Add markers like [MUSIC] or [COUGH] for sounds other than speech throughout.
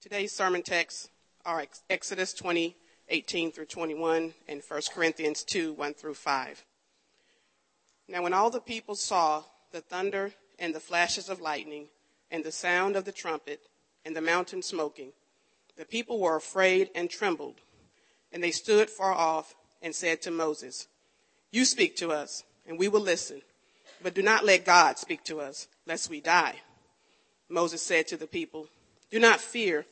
Today's sermon texts are Exodus 20, 18 through 21, and 1 Corinthians 2, 1 through 5. Now, when all the people saw the thunder and the flashes of lightning, and the sound of the trumpet, and the mountain smoking, the people were afraid and trembled. And they stood far off and said to Moses, You speak to us, and we will listen, but do not let God speak to us, lest we die. Moses said to the people, Do not fear,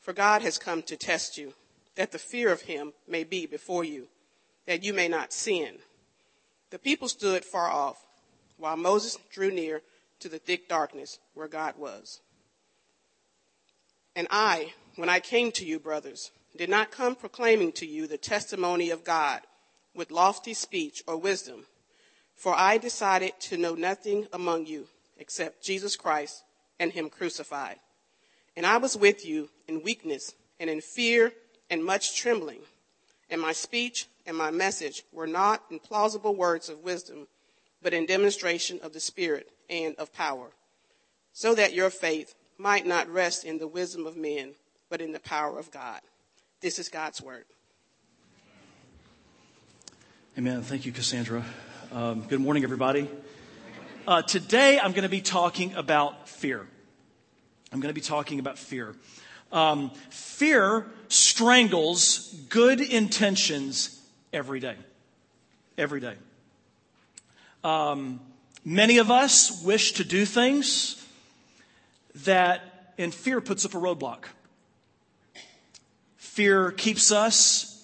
for God has come to test you, that the fear of him may be before you, that you may not sin. The people stood far off, while Moses drew near to the thick darkness where God was. And I, when I came to you, brothers, did not come proclaiming to you the testimony of God with lofty speech or wisdom, for I decided to know nothing among you except Jesus Christ and him crucified. And I was with you in weakness and in fear and much trembling. And my speech and my message were not in plausible words of wisdom, but in demonstration of the Spirit and of power, so that your faith might not rest in the wisdom of men, but in the power of God. This is God's word. Amen. Thank you, Cassandra. Um, good morning, everybody. Uh, today, I'm going to be talking about fear. I'm going to be talking about fear. Um, fear strangles good intentions every day. Every day. Um, many of us wish to do things that, and fear puts up a roadblock. Fear keeps us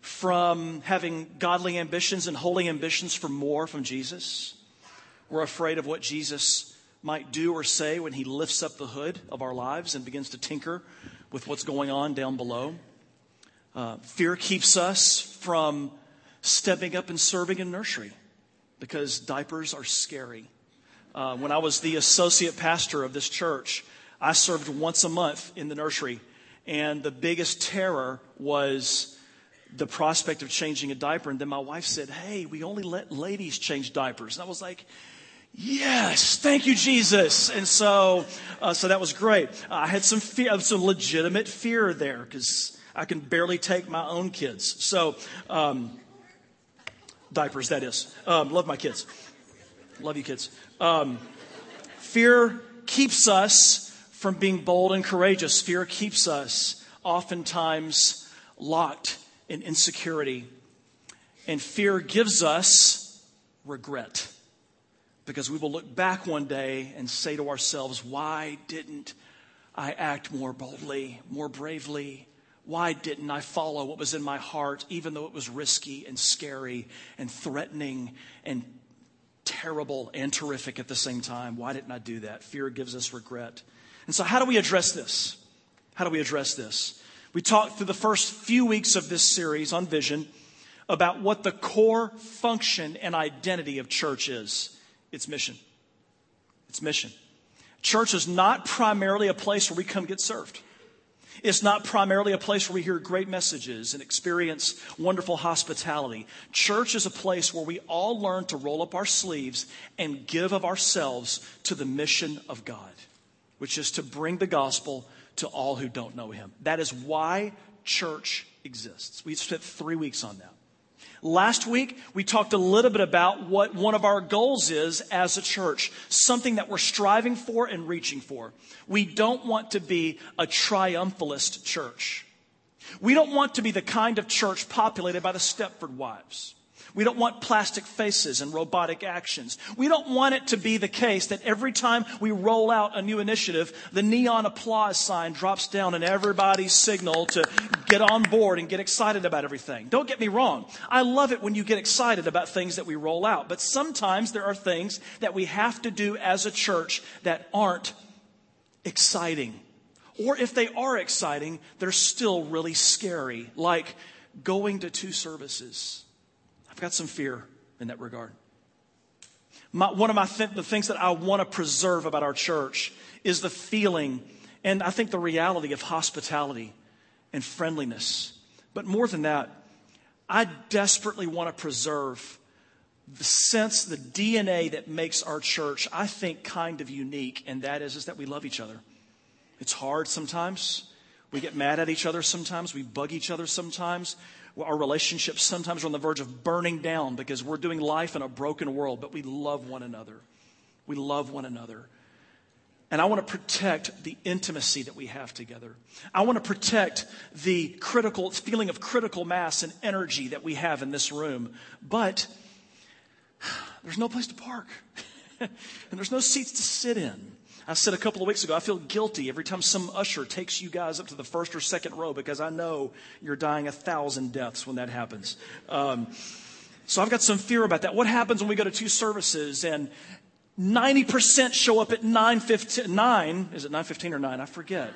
from having godly ambitions and holy ambitions for more from Jesus. We're afraid of what Jesus might do or say when he lifts up the hood of our lives and begins to tinker with what's going on down below. Uh, fear keeps us from stepping up and serving in nursery because diapers are scary. Uh, when I was the associate pastor of this church, I served once a month in the nursery, and the biggest terror was the prospect of changing a diaper. And then my wife said, Hey, we only let ladies change diapers. And I was like, Yes, thank you, Jesus. And so, uh, so that was great. I had some fear, some legitimate fear there because I can barely take my own kids. So, um, diapers, that is. Um, love my kids. Love you, kids. Um, fear keeps us from being bold and courageous. Fear keeps us oftentimes locked in insecurity. And fear gives us regret because we will look back one day and say to ourselves, why didn't I act more boldly, more bravely? Why didn't I follow what was in my heart, even though it was risky and scary and threatening and terrible and terrific at the same time? Why didn't I do that? Fear gives us regret. And so, how do we address this? How do we address this? We talked through the first few weeks of this series on vision about what the core function and identity of church is its mission. Its mission. Church is not primarily a place where we come get served. It's not primarily a place where we hear great messages and experience wonderful hospitality. Church is a place where we all learn to roll up our sleeves and give of ourselves to the mission of God, which is to bring the gospel to all who don't know Him. That is why church exists. We spent three weeks on that. Last week, we talked a little bit about what one of our goals is as a church, something that we're striving for and reaching for. We don't want to be a triumphalist church. We don't want to be the kind of church populated by the Stepford wives. We don't want plastic faces and robotic actions. We don't want it to be the case that every time we roll out a new initiative, the neon applause sign drops down and everybody's signal to get on board and get excited about everything. Don't get me wrong. I love it when you get excited about things that we roll out, but sometimes there are things that we have to do as a church that aren't exciting. Or if they are exciting, they're still really scary, like going to two services I've got some fear in that regard. My, one of my th- the things that I want to preserve about our church is the feeling and I think the reality of hospitality and friendliness. But more than that, I desperately want to preserve the sense, the DNA that makes our church, I think, kind of unique, and that is, is that we love each other. It's hard sometimes. We get mad at each other sometimes. We bug each other sometimes. Our relationships sometimes are on the verge of burning down because we're doing life in a broken world, but we love one another. We love one another. And I want to protect the intimacy that we have together. I want to protect the critical feeling of critical mass and energy that we have in this room. But there's no place to park. [LAUGHS] and there's no seats to sit in. I said a couple of weeks ago, I feel guilty every time some usher takes you guys up to the first or second row because I know you're dying a thousand deaths when that happens. Um, so I've got some fear about that. What happens when we go to two services and 90% show up at 9.15, 9, is it 9.15 or 9? I forget.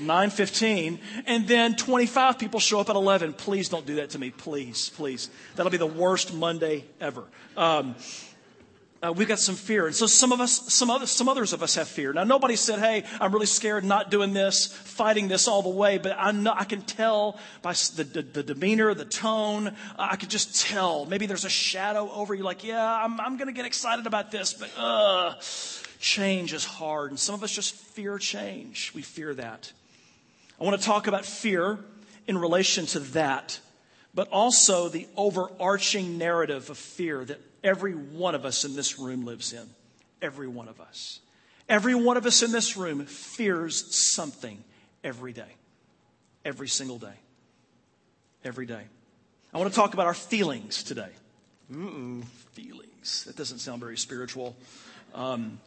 9.15, and then 25 people show up at 11. Please don't do that to me, please, please. That'll be the worst Monday ever. Um, uh, we've got some fear. And so some of us, some, other, some others of us have fear. Now, nobody said, hey, I'm really scared, not doing this, fighting this all the way, but I, I can tell by the, the, the demeanor, the tone, I could just tell. Maybe there's a shadow over you, like, yeah, I'm, I'm going to get excited about this, but uh, change is hard. And some of us just fear change. We fear that. I want to talk about fear in relation to that, but also the overarching narrative of fear that every one of us in this room lives in. Every one of us. Every one of us in this room fears something every day. Every single day. Every day. I want to talk about our feelings today. Mm-mm, feelings. That doesn't sound very spiritual. Um,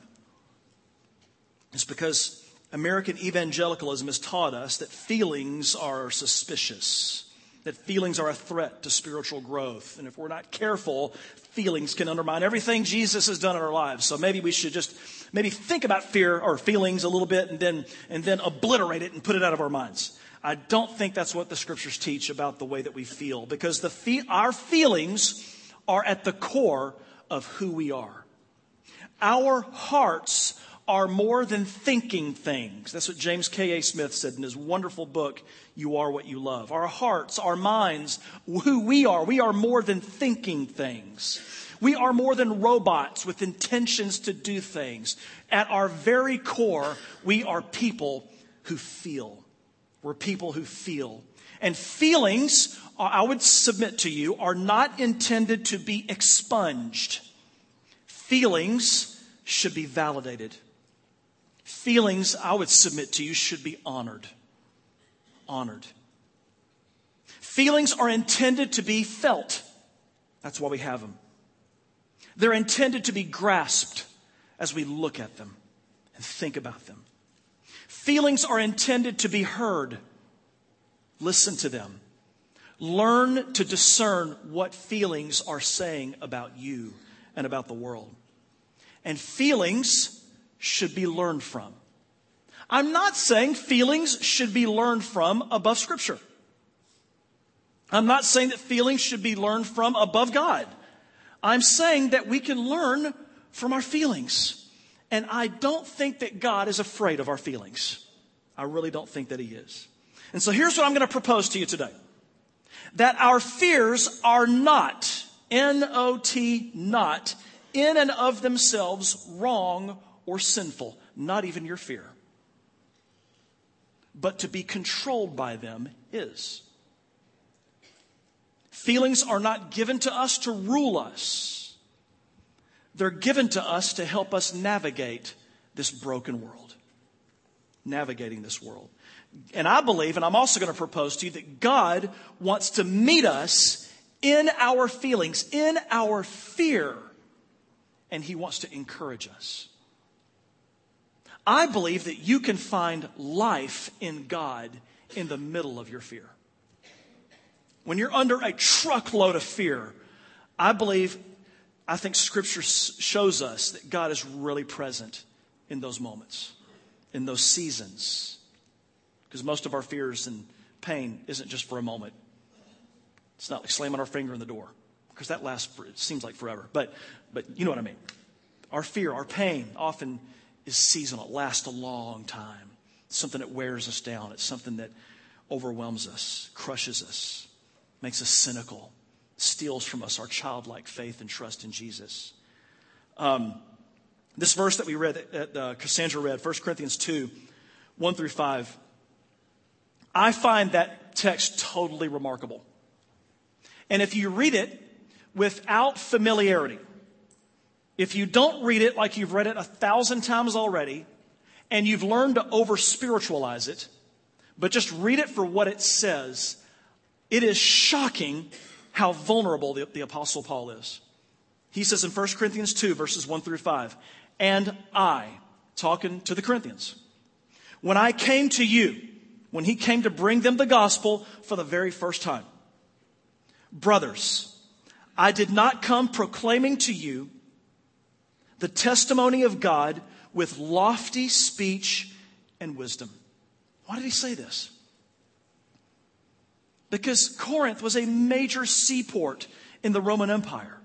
it's because American evangelicalism has taught us that feelings are suspicious that feelings are a threat to spiritual growth. And if we're not careful, feelings can undermine everything Jesus has done in our lives. So maybe we should just maybe think about fear or feelings a little bit and then, and then obliterate it and put it out of our minds. I don't think that's what the scriptures teach about the way that we feel because the fe- our feelings are at the core of who we are. Our hearts are more than thinking things. That's what James K.A. Smith said in his wonderful book, You Are What You Love. Our hearts, our minds, who we are, we are more than thinking things. We are more than robots with intentions to do things. At our very core, we are people who feel. We're people who feel. And feelings, I would submit to you, are not intended to be expunged. Feelings should be validated. Feelings, I would submit to you, should be honored. Honored. Feelings are intended to be felt. That's why we have them. They're intended to be grasped as we look at them and think about them. Feelings are intended to be heard. Listen to them. Learn to discern what feelings are saying about you and about the world. And feelings should be learned from. I'm not saying feelings should be learned from above Scripture. I'm not saying that feelings should be learned from above God. I'm saying that we can learn from our feelings. And I don't think that God is afraid of our feelings. I really don't think that He is. And so here's what I'm going to propose to you today that our fears are not, N O T, not, in and of themselves wrong or sinful, not even your fear. But to be controlled by them is. Feelings are not given to us to rule us. They're given to us to help us navigate this broken world. Navigating this world. And I believe, and I'm also going to propose to you, that God wants to meet us in our feelings, in our fear, and He wants to encourage us. I believe that you can find life in God in the middle of your fear. When you're under a truckload of fear, I believe, I think Scripture shows us that God is really present in those moments, in those seasons. Because most of our fears and pain isn't just for a moment. It's not like slamming our finger in the door, because that lasts, for, it seems like forever. But, but you know what I mean. Our fear, our pain often is seasonal. It lasts a long time. It's something that wears us down. It's something that overwhelms us, crushes us, makes us cynical, steals from us our childlike faith and trust in Jesus. Um, this verse that we read, that uh, Cassandra read, 1 Corinthians 2, 1 through 5, I find that text totally remarkable. And if you read it without familiarity, if you don't read it like you've read it a thousand times already, and you've learned to over spiritualize it, but just read it for what it says, it is shocking how vulnerable the, the Apostle Paul is. He says in 1 Corinthians 2, verses 1 through 5, and I, talking to the Corinthians, when I came to you, when he came to bring them the gospel for the very first time, brothers, I did not come proclaiming to you the testimony of God with lofty speech and wisdom. Why did he say this? Because Corinth was a major seaport in the Roman Empire.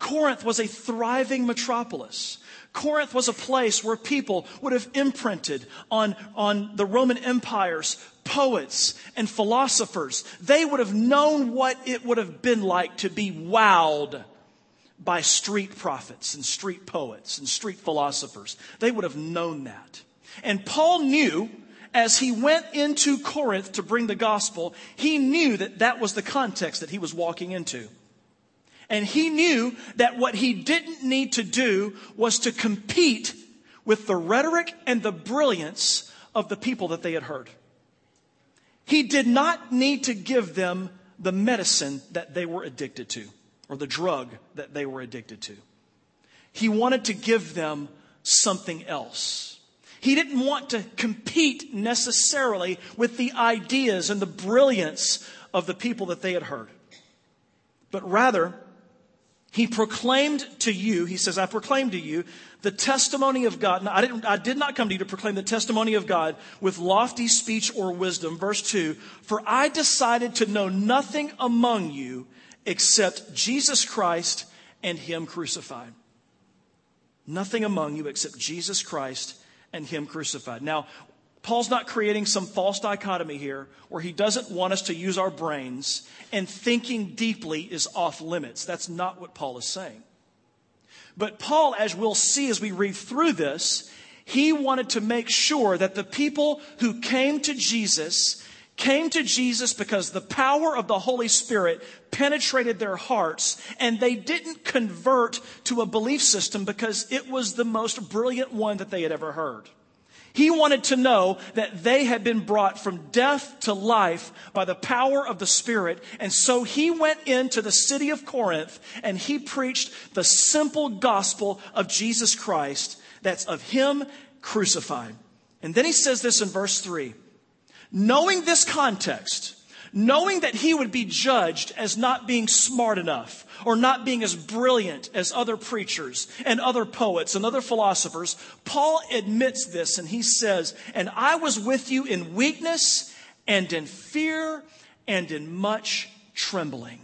Corinth was a thriving metropolis. Corinth was a place where people would have imprinted on, on the Roman Empire's poets and philosophers. They would have known what it would have been like to be wowed by street prophets and street poets and street philosophers. They would have known that. And Paul knew as he went into Corinth to bring the gospel, he knew that that was the context that he was walking into. And he knew that what he didn't need to do was to compete with the rhetoric and the brilliance of the people that they had heard. He did not need to give them the medicine that they were addicted to or the drug that they were addicted to. He wanted to give them something else. He didn't want to compete necessarily with the ideas and the brilliance of the people that they had heard, but rather, he proclaimed to you, he says, I proclaimed to you the testimony of God. I, didn't, I did not come to you to proclaim the testimony of God with lofty speech or wisdom. Verse 2 For I decided to know nothing among you except Jesus Christ and Him crucified. Nothing among you except Jesus Christ and Him crucified. Now, Paul's not creating some false dichotomy here where he doesn't want us to use our brains and thinking deeply is off limits. That's not what Paul is saying. But Paul, as we'll see as we read through this, he wanted to make sure that the people who came to Jesus came to Jesus because the power of the Holy Spirit penetrated their hearts and they didn't convert to a belief system because it was the most brilliant one that they had ever heard. He wanted to know that they had been brought from death to life by the power of the Spirit. And so he went into the city of Corinth and he preached the simple gospel of Jesus Christ that's of him crucified. And then he says this in verse 3 Knowing this context, knowing that he would be judged as not being smart enough or not being as brilliant as other preachers and other poets and other philosophers, Paul admits this and he says, And I was with you in weakness and in fear and in much trembling.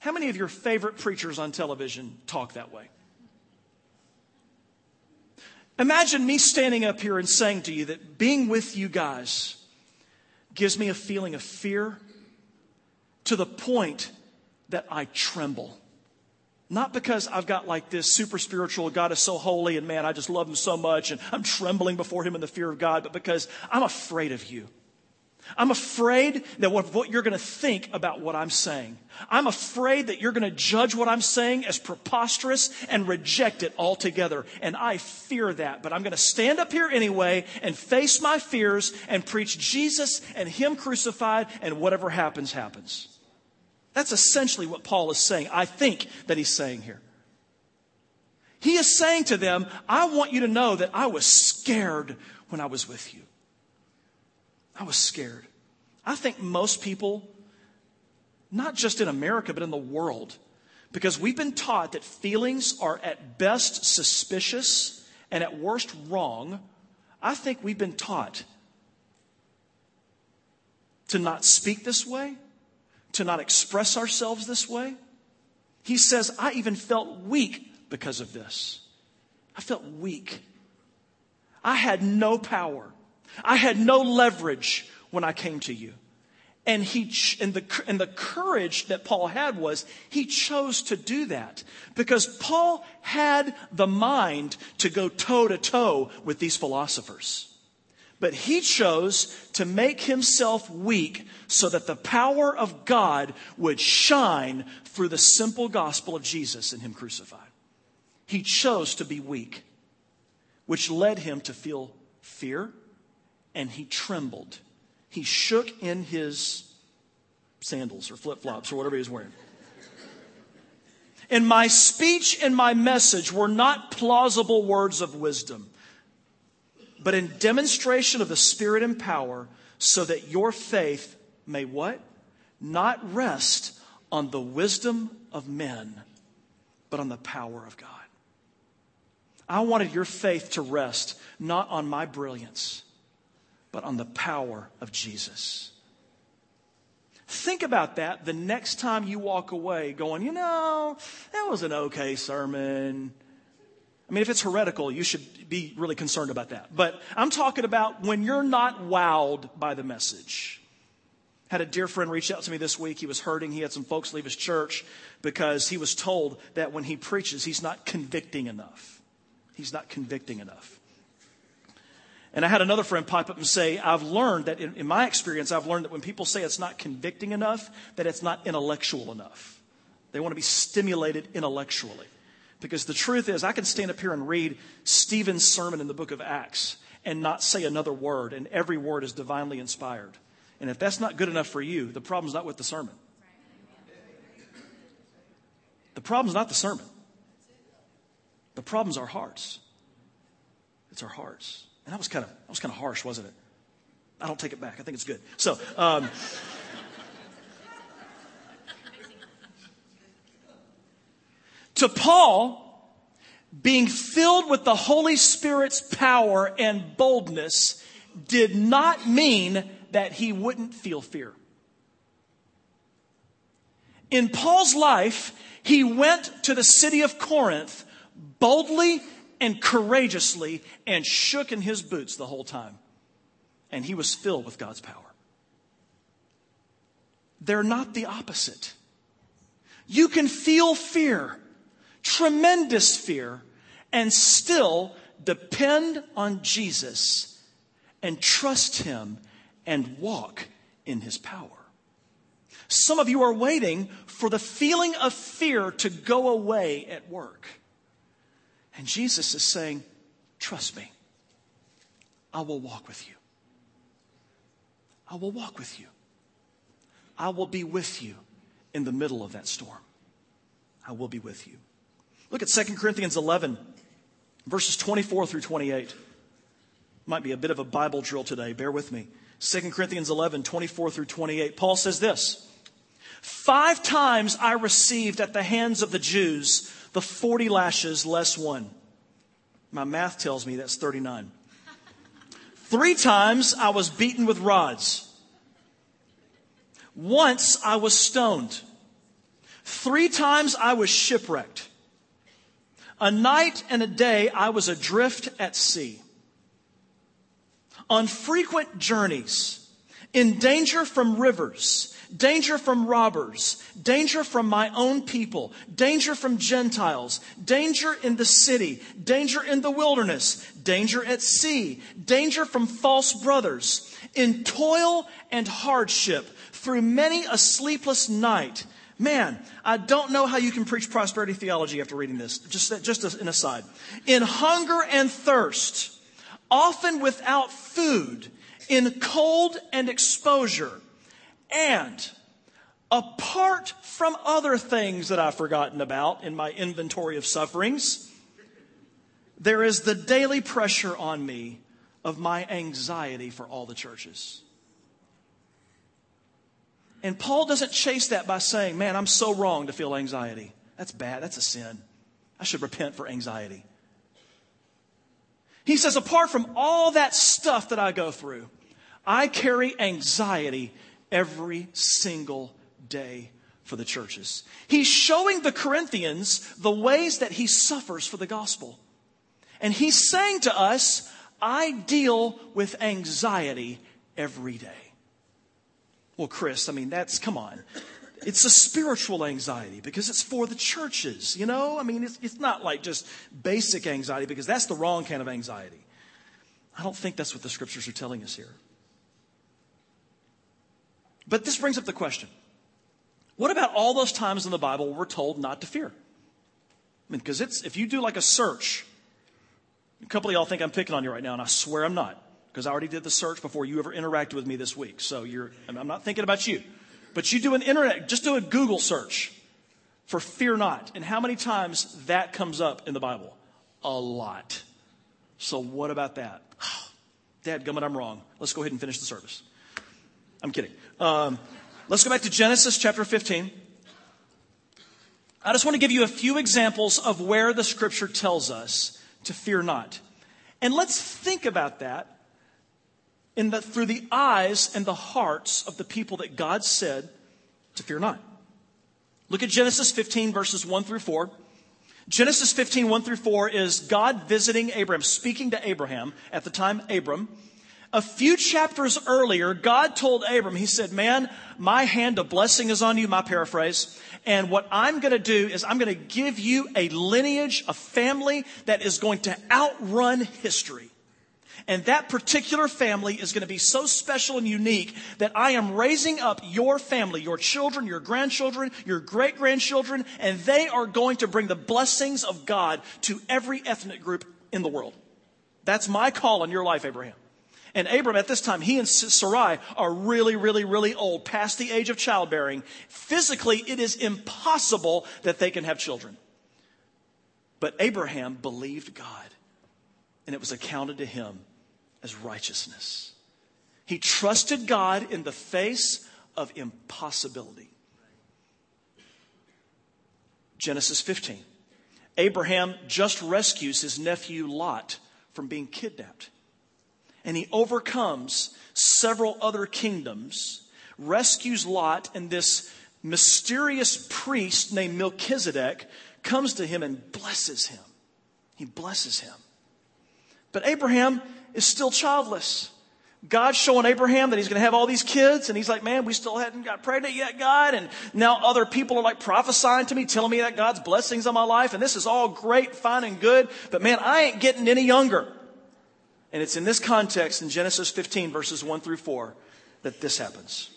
How many of your favorite preachers on television talk that way? Imagine me standing up here and saying to you that being with you guys gives me a feeling of fear to the point that I tremble. Not because I've got like this super spiritual, God is so holy and man, I just love him so much and I'm trembling before him in the fear of God, but because I'm afraid of you. I'm afraid that what, what you're going to think about what I'm saying. I'm afraid that you're going to judge what I'm saying as preposterous and reject it altogether. And I fear that. But I'm going to stand up here anyway and face my fears and preach Jesus and Him crucified, and whatever happens, happens. That's essentially what Paul is saying. I think that he's saying here. He is saying to them, I want you to know that I was scared when I was with you. I was scared. I think most people, not just in America, but in the world, because we've been taught that feelings are at best suspicious and at worst wrong, I think we've been taught to not speak this way, to not express ourselves this way. He says, I even felt weak because of this. I felt weak. I had no power. I had no leverage when I came to you. And he, and the, and the courage that Paul had was he chose to do that because Paul had the mind to go toe to toe with these philosophers. But he chose to make himself weak so that the power of God would shine through the simple gospel of Jesus and him crucified. He chose to be weak, which led him to feel fear and he trembled. He shook in his sandals or flip flops or whatever he was wearing. And my speech and my message were not plausible words of wisdom, but in demonstration of the Spirit and power, so that your faith may what? Not rest on the wisdom of men, but on the power of God. I wanted your faith to rest not on my brilliance, but on the power of Jesus. Think about that the next time you walk away going, you know, that was an okay sermon. I mean, if it's heretical, you should be really concerned about that. But I'm talking about when you're not wowed by the message. Had a dear friend reach out to me this week. He was hurting. He had some folks leave his church because he was told that when he preaches, he's not convicting enough. He's not convicting enough. And I had another friend pipe up and say, I've learned that in, in, my experience, I've learned that when people say it's not convicting enough, that it's not intellectual enough. They want to be stimulated intellectually. Because the truth is, I can stand up here and read Stephen's sermon in the book of Acts and not say another word, and every word is divinely inspired. And if that's not good enough for you, the problem's not with the sermon. The problem's not the sermon. The problem's our hearts. It's our hearts. And that was kind of that was kind of harsh, wasn't it? I don't take it back. I think it's good. So. Um, to Paul, being filled with the Holy Spirit's power and boldness did not mean that he wouldn't feel fear. In Paul's life, he went to the city of Corinth boldly and courageously and shook in his boots the whole time. And he was filled with God's power. They're not the opposite. You can feel fear, tremendous fear, and still depend on Jesus and trust him and walk in his power. Some of you are waiting for the feeling of fear to go away at work. And Jesus is saying, Trust me. I will walk with you. I will walk with you. I will be with you in the middle of that storm. I will be with you. Look at 2 Corinthians 11, verses 24 through 28. Might be a bit of a Bible drill today. Bear with me. 2 Corinthians 11, 24 through 28. Paul says this Five times I received at the hands of the Jews the 40 lashes less one. My math tells me that's 39. Three times I was beaten with rods. Once I was stoned. Three times I was shipwrecked. A night and a day I was adrift at sea. On frequent journeys, in danger from rivers, danger from robbers, danger from my own people, danger from Gentiles, danger in the city, danger in the wilderness, danger at sea, danger from false brothers, in toil and hardship, through many a sleepless night. Man, I don't know how you can preach prosperity theology after reading this. Just, just an aside. In hunger and thirst, often without food, in cold and exposure and apart from other things that I've forgotten about in my inventory of sufferings, there is the daily pressure on me of my anxiety for all the churches. And Paul doesn't chase that by saying, Man, I'm so wrong to feel anxiety. That's bad. That's a sin. I should repent for anxiety. He says, apart from all that stuff that I go through, I carry anxiety every single day for the churches. He's showing the Corinthians the ways that he suffers for the gospel. And he's saying to us, I deal with anxiety every day. Well, Chris, I mean, that's, come on. It's a spiritual anxiety because it's for the churches, you know? I mean, it's, it's not like just basic anxiety because that's the wrong kind of anxiety. I don't think that's what the scriptures are telling us here. But this brings up the question what about all those times in the Bible we're told not to fear? I mean, because it's, if you do like a search, a couple of y'all think I'm picking on you right now, and I swear I'm not, because I already did the search before you ever interacted with me this week. So you're, I'm not thinking about you. But you do an internet, just do a Google search for fear not. And how many times that comes up in the Bible? A lot. So what about that? [SIGHS] Dad, gummit, I'm wrong. Let's go ahead and finish the service. I'm kidding. Um, let's go back to Genesis chapter 15. I just want to give you a few examples of where the scripture tells us to fear not. And let's think about that in the, through the eyes and the hearts of the people that God said to fear not. Look at Genesis 15 verses 1 through 4. Genesis 15, 1 through 4 is God visiting Abraham, speaking to Abraham at the time Abram. A few chapters earlier, God told Abram, He said, Man, my hand of blessing is on you, my paraphrase. And what I'm going to do is I'm going to give you a lineage, a family that is going to outrun history. And that particular family is going to be so special and unique that I am raising up your family, your children, your grandchildren, your great grandchildren, and they are going to bring the blessings of God to every ethnic group in the world. That's my call on your life, Abraham. And Abram, at this time, he and Sarai are really, really, really old, past the age of childbearing. Physically, it is impossible that they can have children. But Abraham believed God, and it was accounted to him as righteousness. He trusted God in the face of impossibility. Genesis 15. Abraham just rescues his nephew Lot from being kidnapped and he overcomes several other kingdoms, rescues Lot, and this mysterious priest named Melchizedek comes to him and blesses him. He blesses him. But Abraham is still childless. God's showing Abraham that he's going to have all these kids, and he's like, man, we still hadn't got pregnant yet, God. And now other people are like prophesying to me, telling me that God's blessings on my life, and this is all great, fine, and good. But man, I ain't getting any younger. And it's in this context, in Genesis 15, verses 1 through 4, that this happens.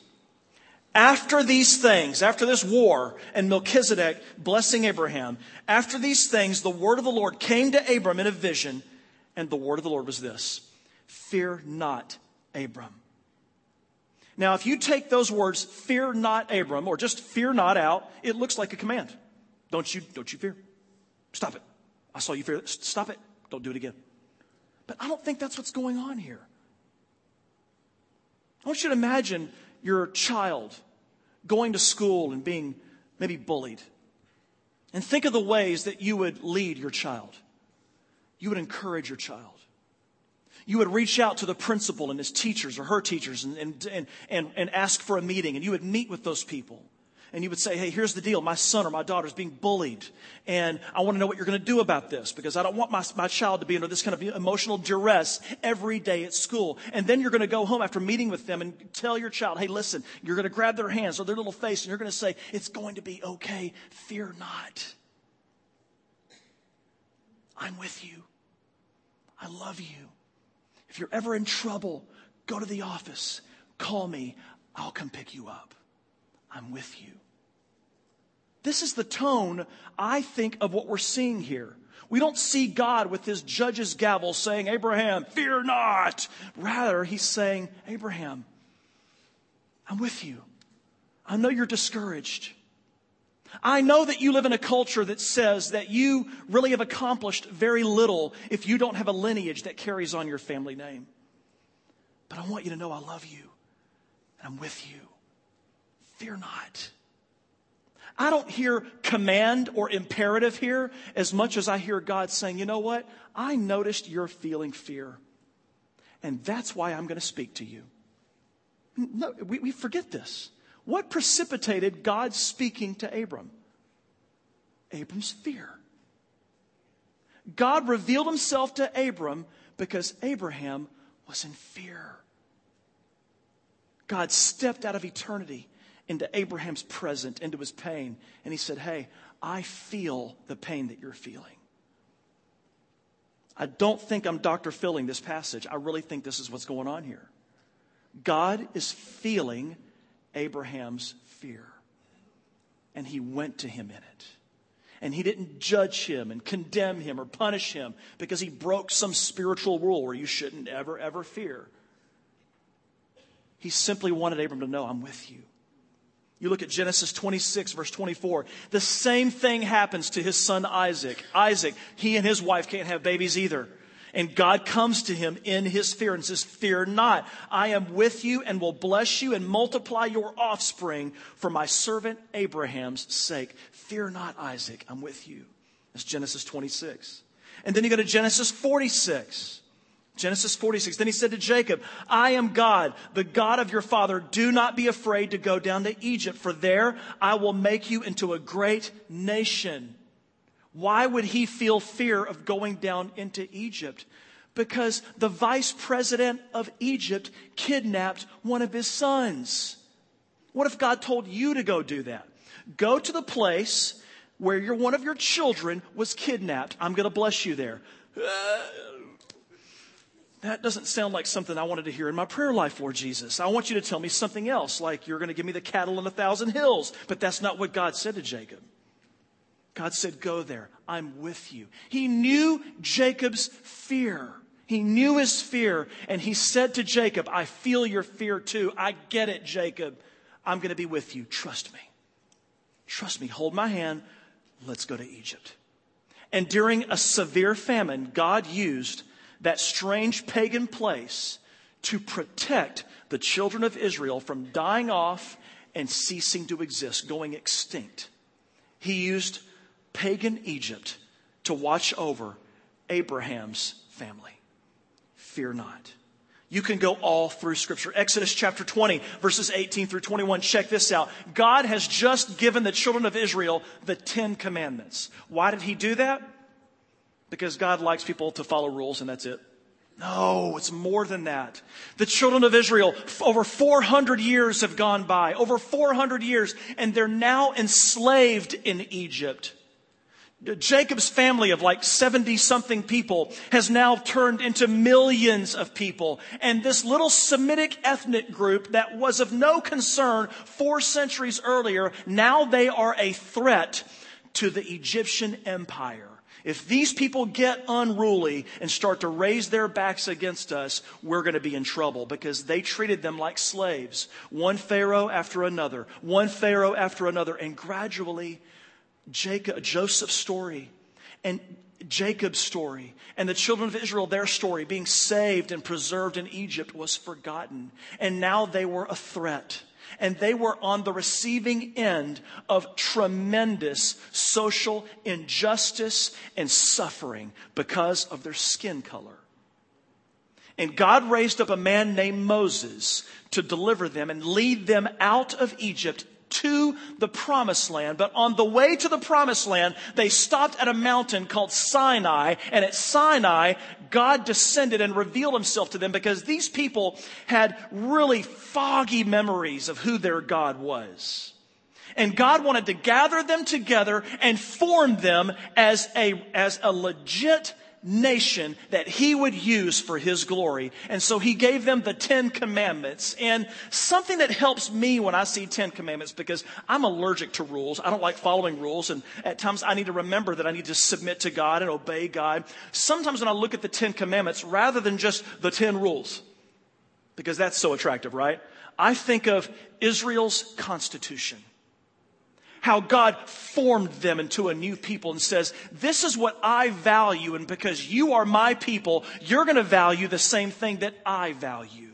After these things, after this war and Melchizedek blessing Abraham, after these things, the word of the Lord came to Abram in a vision, and the word of the Lord was this Fear not, Abram. Now, if you take those words, fear not, Abram, or just fear not out, it looks like a command. Don't you, don't you fear. Stop it. I saw you fear. Stop it. Don't do it again. But I don't think that's what's going on here. I want you to imagine your child going to school and being maybe bullied. And think of the ways that you would lead your child. You would encourage your child. You would reach out to the principal and his teachers or her teachers and, and, and, and, ask for a meeting, and you would meet with those people and you would say, Hey, here's the deal. My son or my daughter is being bullied. And I want to know what you're going to do about this because I don't want my, my child to be under this kind of emotional duress every day at school. And then you're going to go home after meeting with them and tell your child, Hey, listen, you're going to grab their hands or their little face and you're going to say, It's going to be okay. Fear not. I'm with you. I love you. If you're ever in trouble, go to the office. Call me. I'll come pick you up. I'm with you. This is the tone, I think, of what we're seeing here. We don't see God with his judge's gavel saying, Abraham, fear not. Rather, he's saying, Abraham, I'm with you. I know you're discouraged. I know that you live in a culture that says that you really have accomplished very little if you don't have a lineage that carries on your family name. But I want you to know I love you and I'm with you. Fear not. I don't hear command or imperative here as much as I hear God saying, you know what? I noticed you're feeling fear. And that's why I'm going to speak to you. No, we, we forget this. What precipitated God speaking to Abram? Abram's fear. God revealed himself to Abram because Abraham was in fear. God stepped out of eternity into Abraham's present, into his pain, and he said, Hey, I feel the pain that you're feeling. I don't think I'm Dr. Phil-ing this passage. I really think this is what's going on here. God is feeling Abraham's fear, and he went to him in it. And he didn't judge him and condemn him or punish him because he broke some spiritual rule where you shouldn't ever, ever fear. He simply wanted Abram to know, I'm with you. You look at Genesis 26, verse 24. The same thing happens to his son Isaac. Isaac, he and his wife can't have babies either. And God comes to him in his fear and says, Fear not. I am with you and will bless you and multiply your offspring for my servant Abraham's sake. Fear not, Isaac. I'm with you. That's Genesis 26. And then you go to Genesis 46. Genesis 46. Then he said to Jacob, I am God, the God of your father. Do not be afraid to go down to Egypt, for there I will make you into a great nation. Why would he feel fear of going down into Egypt? Because the vice president of Egypt kidnapped one of his sons. What if God told you to go do that? Go to the place where your, one of your children was kidnapped. I'm going to bless you there. That doesn't sound like something I wanted to hear in my prayer life, Lord Jesus. I want you to tell me something else, like you're going to give me the cattle on a thousand hills. But that's not what God said to Jacob. God said, Go there. I'm with you. He knew Jacob's fear. He knew his fear. And he said to Jacob, I feel your fear too. I get it, Jacob. I'm going to be with you. Trust me. Trust me. Hold my hand. Let's go to Egypt. And during a severe famine, God used that strange pagan place to protect the children of Israel from dying off and ceasing to exist, going extinct. He used pagan Egypt to watch over Abraham's family. Fear not. You can go all through scripture. Exodus chapter 20, verses 18 through 21. Check this out. God has just given the children of Israel the Ten Commandments. Why did he do that? Because God likes people to follow rules and that's it. No, it's more than that. The children of Israel, over 400 years have gone by, over 400 years, and they're now enslaved in Egypt. Jacob's family of like 70 something people has now turned into millions of people. And this little Semitic ethnic group that was of no concern four centuries earlier, now they are a threat to the Egyptian empire. If these people get unruly and start to raise their backs against us, we're going to be in trouble because they treated them like slaves. One Pharaoh after another, one Pharaoh after another. And gradually, Jacob, Joseph's story and Jacob's story and the children of Israel, their story, being saved and preserved in Egypt was forgotten. And now they were a threat and they were on the receiving end of tremendous social injustice and suffering because of their skin color. And God raised up a man named Moses to deliver them and lead them out of Egypt to the promised land. But on the way to the promised land, they stopped at a mountain called Sinai. And at Sinai, God descended and revealed himself to them because these people had really foggy memories of who their God was. And God wanted to gather them together and form them as a, as a legit nation that he would use for his glory. And so he gave them the Ten Commandments. And something that helps me when I see Ten Commandments, because I'm allergic to rules. I don't like following rules. And at times I need to remember that I need to submit to God and obey God. Sometimes when I look at the Ten Commandments, rather than just the Ten Rules, because that's so attractive, right? I think of Israel's constitution how God formed them into a new people and says, This is what I value, and because you are my people, you're going to value the same thing that I value.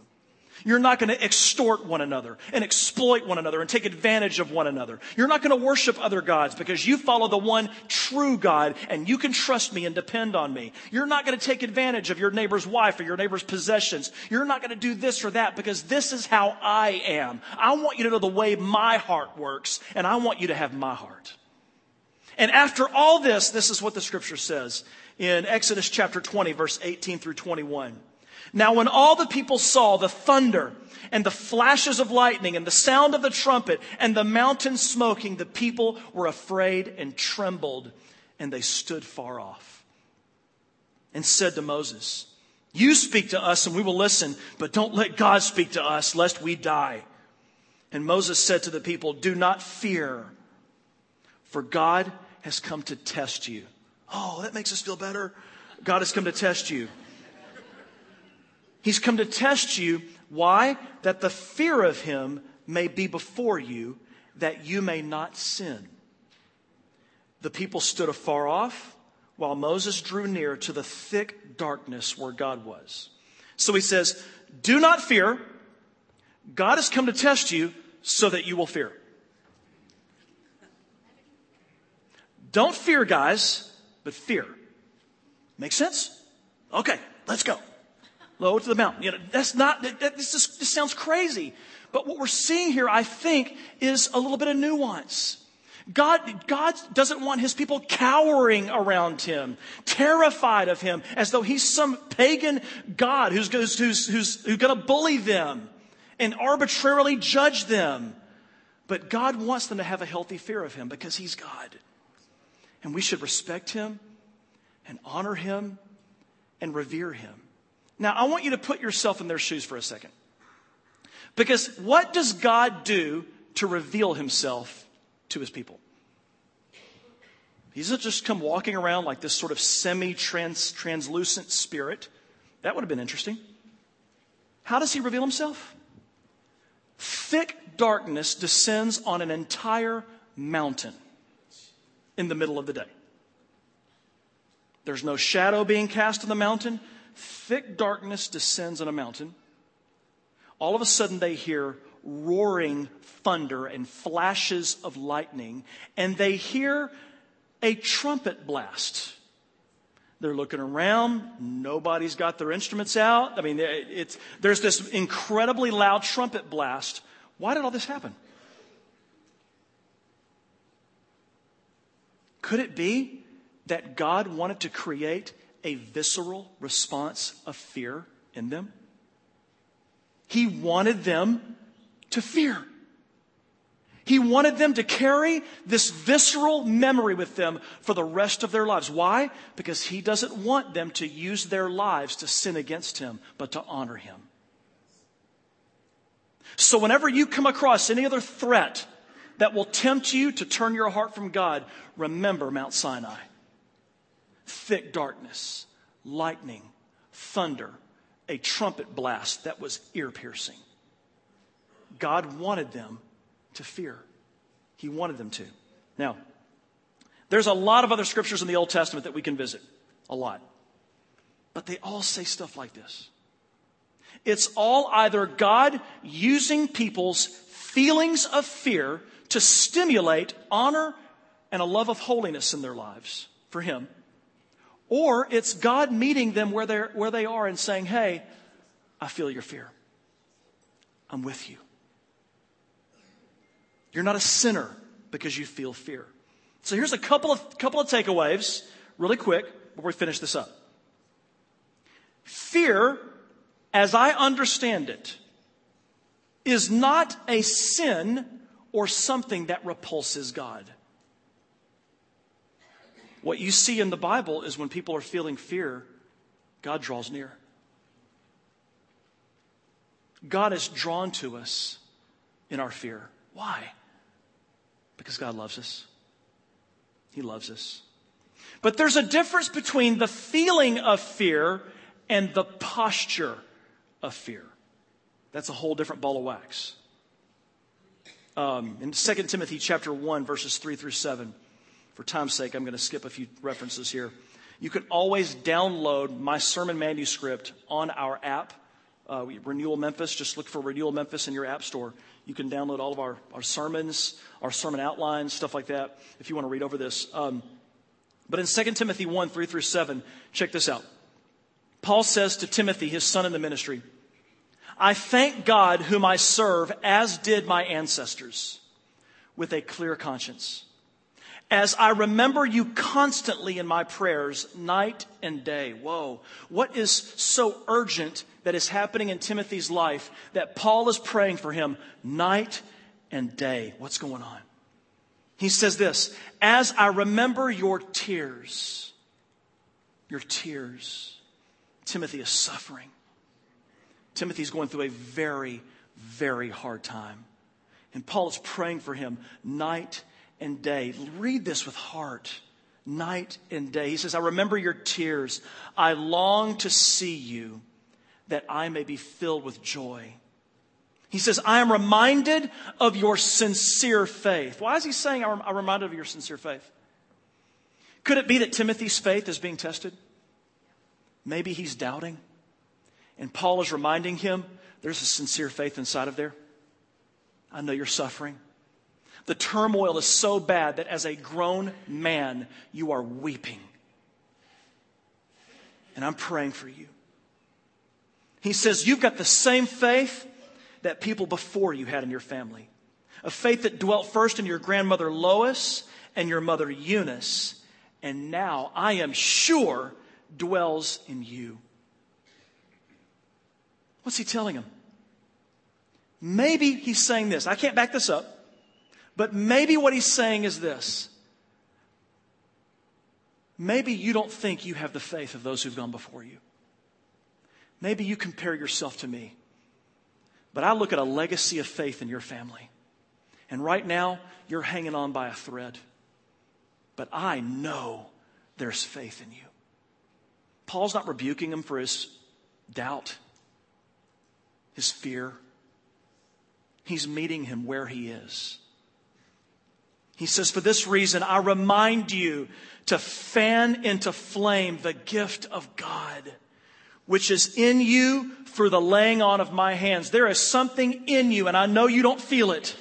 You're not going to extort one another and exploit one another and take advantage of one another. You're not going to worship other gods because you follow the one true God and you can trust me and depend on me. You're not going to take advantage of your neighbor's wife or your neighbor's possessions. You're not going to do this or that because this is how I am. I want you to know the way my heart works and I want you to have my heart. And after all this, this is what the scripture says in Exodus chapter 20, verse 18 through 21. Now, when all the people saw the thunder and the flashes of lightning and the sound of the trumpet and the mountain smoking, the people were afraid and trembled, and they stood far off and said to Moses, You speak to us and we will listen, but don't let God speak to us lest we die. And Moses said to the people, Do not fear, for God has come to test you. Oh, that makes us feel better. God has come to test you. He's come to test you. Why? That the fear of him may be before you, that you may not sin. The people stood afar off while Moses drew near to the thick darkness where God was. So he says, Do not fear. God has come to test you so that you will fear. Don't fear, guys, but fear. Make sense? Okay, let's go. Low to the mountain. You know, that's not, that, that, this, just, this sounds crazy. But what we're seeing here, I think, is a little bit of nuance. God, God doesn't want his people cowering around him, terrified of him, as though he's some pagan God who's, who's, who's, who's, who's going to bully them and arbitrarily judge them. But God wants them to have a healthy fear of him because he's God. And we should respect him and honor him and revere him. Now, I want you to put yourself in their shoes for a second. Because what does God do to reveal himself to his people? He doesn't just come walking around like this sort of semi translucent spirit. That would have been interesting. How does he reveal himself? Thick darkness descends on an entire mountain in the middle of the day. There's no shadow being cast on the mountain. Thick darkness descends on a mountain. All of a sudden, they hear roaring thunder and flashes of lightning, and they hear a trumpet blast. They're looking around. Nobody's got their instruments out. I mean, it's, there's this incredibly loud trumpet blast. Why did all this happen? Could it be that God wanted to create a visceral response of fear in them? He wanted them to fear. He wanted them to carry this visceral memory with them for the rest of their lives. Why? Because He doesn't want them to use their lives to sin against Him, but to honor Him. So whenever you come across any other threat that will tempt you to turn your heart from God, remember Mount Sinai. Thick darkness, lightning, thunder, a trumpet blast that was ear piercing. God wanted them to fear. He wanted them to. Now, there's a lot of other scriptures in the Old Testament that we can visit. A lot. But they all say stuff like this. It's all either God using people's feelings of fear to stimulate honor and a love of holiness in their lives for Him, or it's God meeting them where, they're, where they are and saying, Hey, I feel your fear. I'm with you. You're not a sinner because you feel fear. So here's a couple of, couple of takeaways, really quick, before we finish this up. Fear, as I understand it, is not a sin or something that repulses God. What you see in the Bible is when people are feeling fear, God draws near. God is drawn to us in our fear. Why? Because God loves us. He loves us. But there's a difference between the feeling of fear and the posture of fear. That's a whole different ball of wax. Um, in 2 Timothy chapter 1, verses 3 through 7, for time's sake, I'm going to skip a few references here. You can always download my sermon manuscript on our app, uh, Renewal Memphis. Just look for Renewal Memphis in your app store. You can download all of our, our sermons, our sermon outlines, stuff like that, if you want to read over this. Um, but in 2 Timothy 1 3 through 7, check this out. Paul says to Timothy, his son in the ministry, I thank God whom I serve, as did my ancestors, with a clear conscience. As I remember you constantly in my prayers, night and day. Whoa. What is so urgent that is happening in Timothy's life that Paul is praying for him night and day. What's going on? He says this As I remember your tears, your tears, Timothy is suffering. Timothy's going through a very, very hard time. And Paul is praying for him night and day. Read this with heart. Night and day. He says, I remember your tears. I long to see you that I may be filled with joy. He says, I am reminded of your sincere faith. Why is he saying, I'm reminded of your sincere faith? Could it be that Timothy's faith is being tested? Maybe he's doubting. And Paul is reminding him, there's a sincere faith inside of there. I know you're suffering. The turmoil is so bad that as a grown man, you are weeping. And I'm praying for you. He says, You've got the same faith that people before you had in your family. A faith that dwelt first in your grandmother Lois and your mother Eunice, and now I am sure dwells in you. What's he telling him? Maybe he's saying this. I can't back this up, but maybe what he's saying is this. Maybe you don't think you have the faith of those who've gone before you. Maybe you compare yourself to me. But I look at a legacy of faith in your family. And right now, you're hanging on by a thread. But I know there's faith in you. Paul's not rebuking him for his doubt his fear. He's meeting him where he is. He says, For this reason, I remind you to fan into flame the gift of God, which is in you through the laying on of my hands. There is something in you, and I know you don't feel it,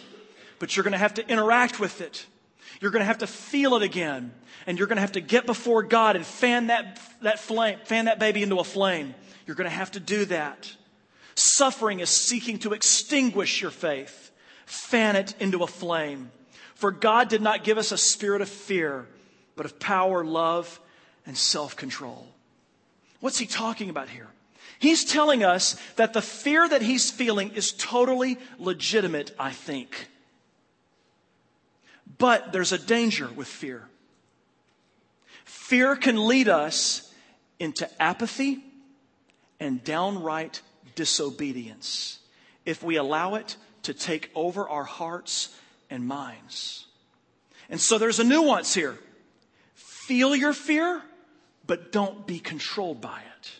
but you're going to have to interact with it. You're going to have to feel it again, and you're going to have to get before God and fan that, that flame, fan that baby into a flame. You're going to have to do that. Suffering is seeking to extinguish your faith, fan it into a flame. For God did not give us a spirit of fear, but of power, love, and self control. What's he talking about here? He's telling us that the fear that he's feeling is totally legitimate, I think. But there's a danger with fear. Fear can lead us into apathy and downright disobedience if we allow it to take over our hearts and minds. And so there's a nuance here. Feel your fear, but don't be controlled by it.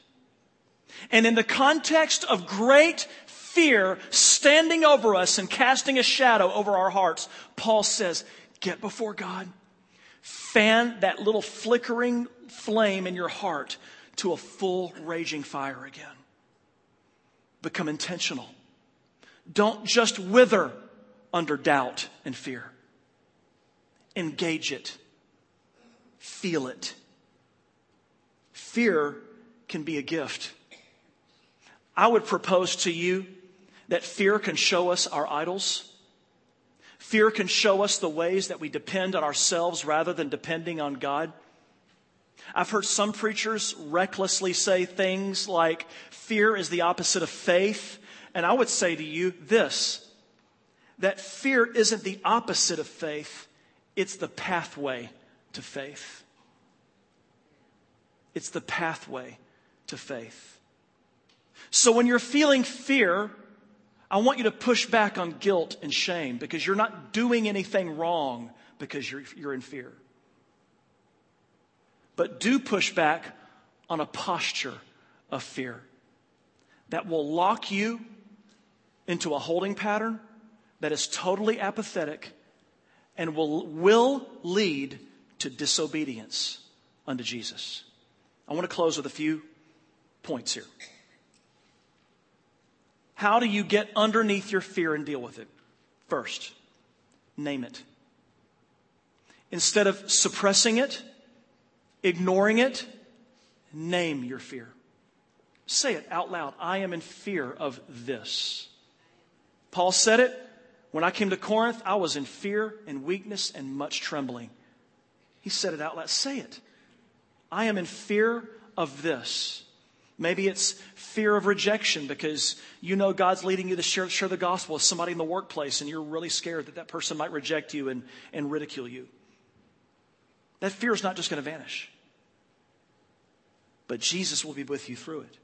And in the context of great fear standing over us and casting a shadow over our hearts, Paul says, get before God. Fan that little flickering flame in your heart to a full raging fire again become intentional. Don't just wither under doubt and fear. Engage it. Feel it. Fear can be a gift. I would propose to you that fear can show us our idols. Fear can show us the ways that we depend on ourselves rather than depending on God. I've heard some preachers recklessly say things like fear is the opposite of faith. And I would say to you this that fear isn't the opposite of faith, it's the pathway to faith. It's the pathway to faith. So when you're feeling fear, I want you to push back on guilt and shame because you're not doing anything wrong because you're, you're in fear but do push back on a posture of fear that will lock you into a holding pattern that is totally apathetic and will, will lead to disobedience unto Jesus. I want to close with a few points here. How do you get underneath your fear and deal with it? First, name it. Instead of suppressing it, ignoring it, name your fear. Say it out loud. I am in fear of this. Paul said it. When I came to Corinth, I was in fear and weakness and much trembling. He said it out loud. Say it. I am in fear of this. Maybe it's fear of rejection because you know God's leading you to share, share the gospel with somebody in the workplace and you're really scared that that person might reject you and, and ridicule you. That fear is not just going to vanish, but Jesus will be with you through it.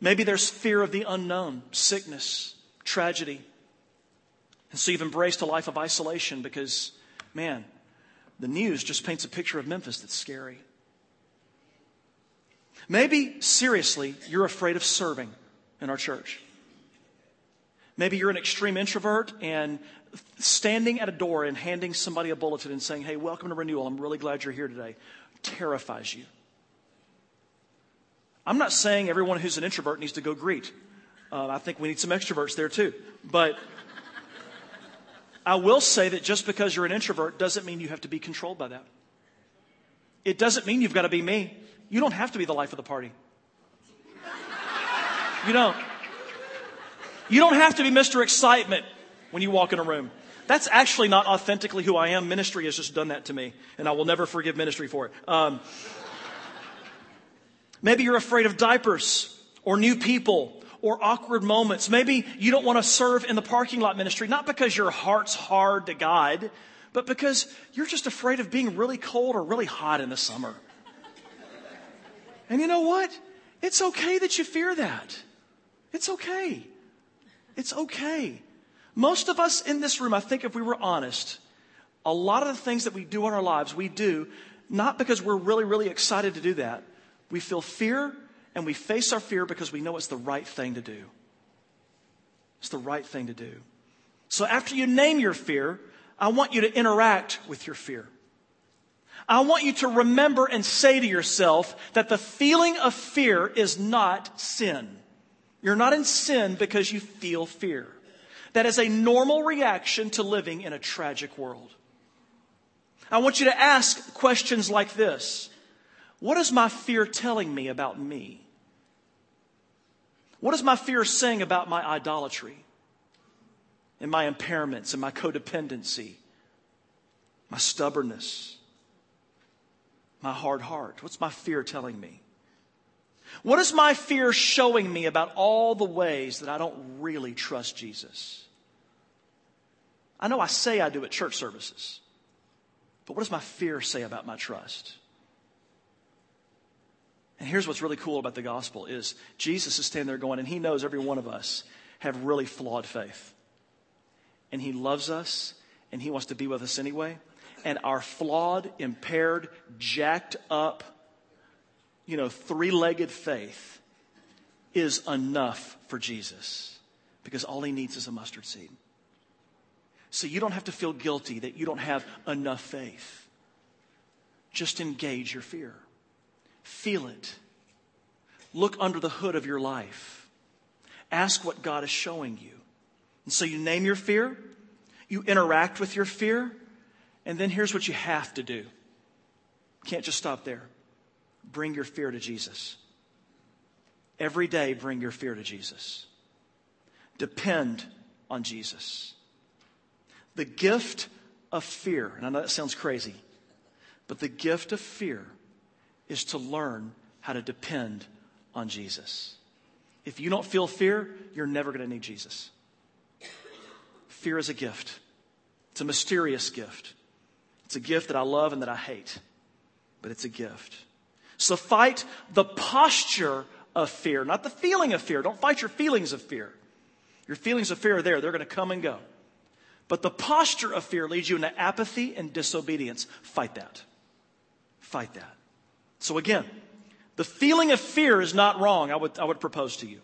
Maybe there's fear of the unknown, sickness, tragedy. And so you've embraced a life of isolation because, man, the news just paints a picture of Memphis that's scary. Maybe, seriously, you're afraid of serving in our church. Maybe you're an extreme introvert and standing at a door and handing somebody a bulletin and saying, Hey, welcome to Renewal. I'm really glad you're here today, terrifies you. I'm not saying everyone who's an introvert needs to go greet. Uh, I think we need some extroverts there too. But I will say that just because you're an introvert doesn't mean you have to be controlled by that. It doesn't mean you've got to be me. You don't have to be the life of the party. You don't. You don't have to be Mr. Excitement when you walk in a room. That's actually not authentically who I am. Ministry has just done that to me, and I will never forgive ministry for it. Um, maybe you're afraid of diapers or new people or awkward moments. Maybe you don't want to serve in the parking lot ministry, not because your heart's hard to guide, but because you're just afraid of being really cold or really hot in the summer. And you know what? It's okay that you fear that. It's okay. It's okay. Most of us in this room, I think if we were honest, a lot of the things that we do in our lives, we do not because we're really, really excited to do that. We feel fear and we face our fear because we know it's the right thing to do. It's the right thing to do. So after you name your fear, I want you to interact with your fear. I want you to remember and say to yourself that the feeling of fear is not sin. You're not in sin because you feel fear. That is a normal reaction to living in a tragic world. I want you to ask questions like this What is my fear telling me about me? What is my fear saying about my idolatry and my impairments and my codependency, my stubbornness? my hard heart? What's my fear telling me? What is my fear showing me about all the ways that I don't really trust Jesus? I know I say I do at church services, but what does my fear say about my trust? And here's what's really cool about the gospel is Jesus is standing there going, and he knows every one of us have really flawed faith. And he loves us and he wants to be with us anyway and our flawed, impaired, jacked up, you know, three legged faith is enough for Jesus because all he needs is a mustard seed. So you don't have to feel guilty that you don't have enough faith. Just engage your fear, feel it. Look under the hood of your life. Ask what God is showing you. And so you name your fear, you interact with your fear, and then here's what you have to do. Can't just stop there. Bring your fear to Jesus. Every day, bring your fear to Jesus. Depend on Jesus. The gift of fear, and I know that sounds crazy, but the gift of fear is to learn how to depend on Jesus. If you don't feel fear, you're never going to need Jesus. Fear is a gift, it's a mysterious gift. It's a gift that I love and that I hate, but it's a gift. So fight the posture of fear, not the feeling of fear. Don't fight your feelings of fear. Your feelings of fear are there, they're going to come and go. But the posture of fear leads you into apathy and disobedience. Fight that. Fight that. So again, the feeling of fear is not wrong, I would, I would propose to you.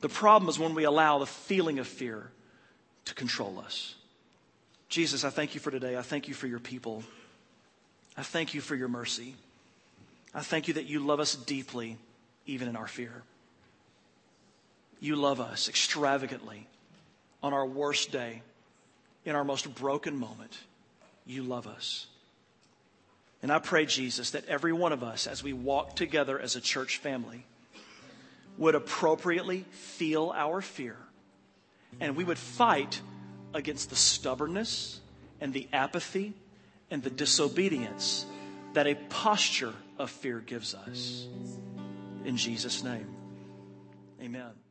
The problem is when we allow the feeling of fear to control us. Jesus, I thank you for today. I thank you for your people. I thank you for your mercy. I thank you that you love us deeply, even in our fear. You love us extravagantly on our worst day, in our most broken moment. You love us. And I pray, Jesus, that every one of us, as we walk together as a church family, would appropriately feel our fear and we would fight against the stubbornness and the apathy and the disobedience that a posture of fear gives us. in Jesus' name. Amen.